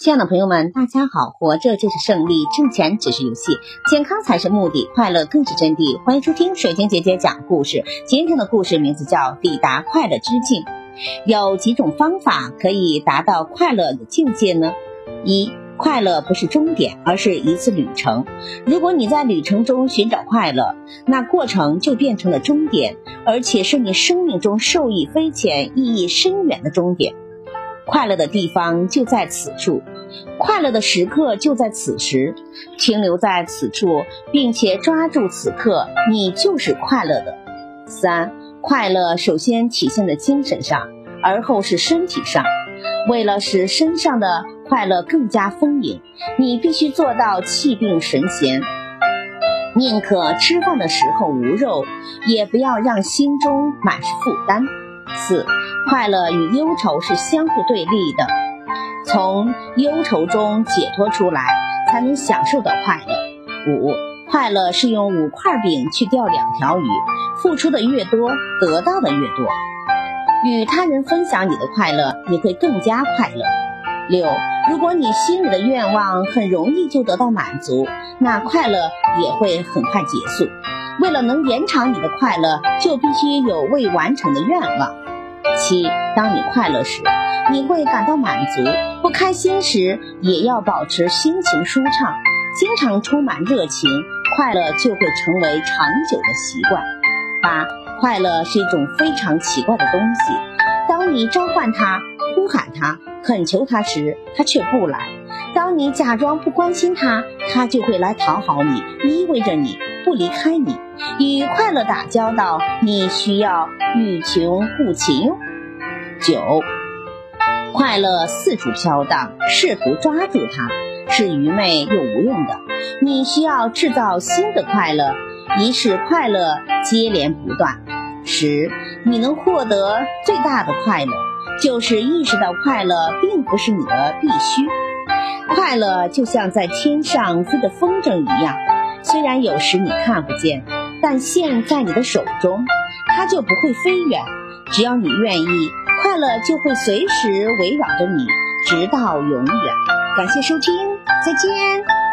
亲爱的朋友们，大家好！活着就是胜利，挣钱只是游戏，健康才是目的，快乐更是真谛。欢迎收听水晶姐姐讲故事。今天的故事名字叫《抵达快乐之境》。有几种方法可以达到快乐的境界呢？一、快乐不是终点，而是一次旅程。如果你在旅程中寻找快乐，那过程就变成了终点，而且是你生命中受益匪浅、意义深远的终点。快乐的地方就在此处，快乐的时刻就在此时，停留在此处，并且抓住此刻，你就是快乐的。三、快乐首先体现在精神上，而后是身体上。为了使身上的快乐更加丰盈，你必须做到气定神闲，宁可吃饭的时候无肉，也不要让心中满是负担。四。快乐与忧愁是相互对立的，从忧愁中解脱出来，才能享受到快乐。五，快乐是用五块饼去钓两条鱼，付出的越多，得到的越多。与他人分享你的快乐，你会更加快乐。六，如果你心里的愿望很容易就得到满足，那快乐也会很快结束。为了能延长你的快乐，就必须有未完成的愿望。七，当你快乐时，你会感到满足；不开心时，也要保持心情舒畅，经常充满热情，快乐就会成为长久的习惯。八，快乐是一种非常奇怪的东西，当你召唤它、呼喊它、恳求它时，它却不来；当你假装不关心它，它就会来讨好你，依偎着你，不离开你。与快乐打交道，你需要欲穷不勤哟。九，快乐四处飘荡，试图抓住它是愚昧又无用的。你需要制造新的快乐，以使快乐接连不断。十，你能获得最大的快乐，就是意识到快乐并不是你的必须。快乐就像在天上飞的风筝一样，虽然有时你看不见，但线在你的手中，它就不会飞远。只要你愿意。快乐就会随时围绕着你，直到永远。感谢收听，再见。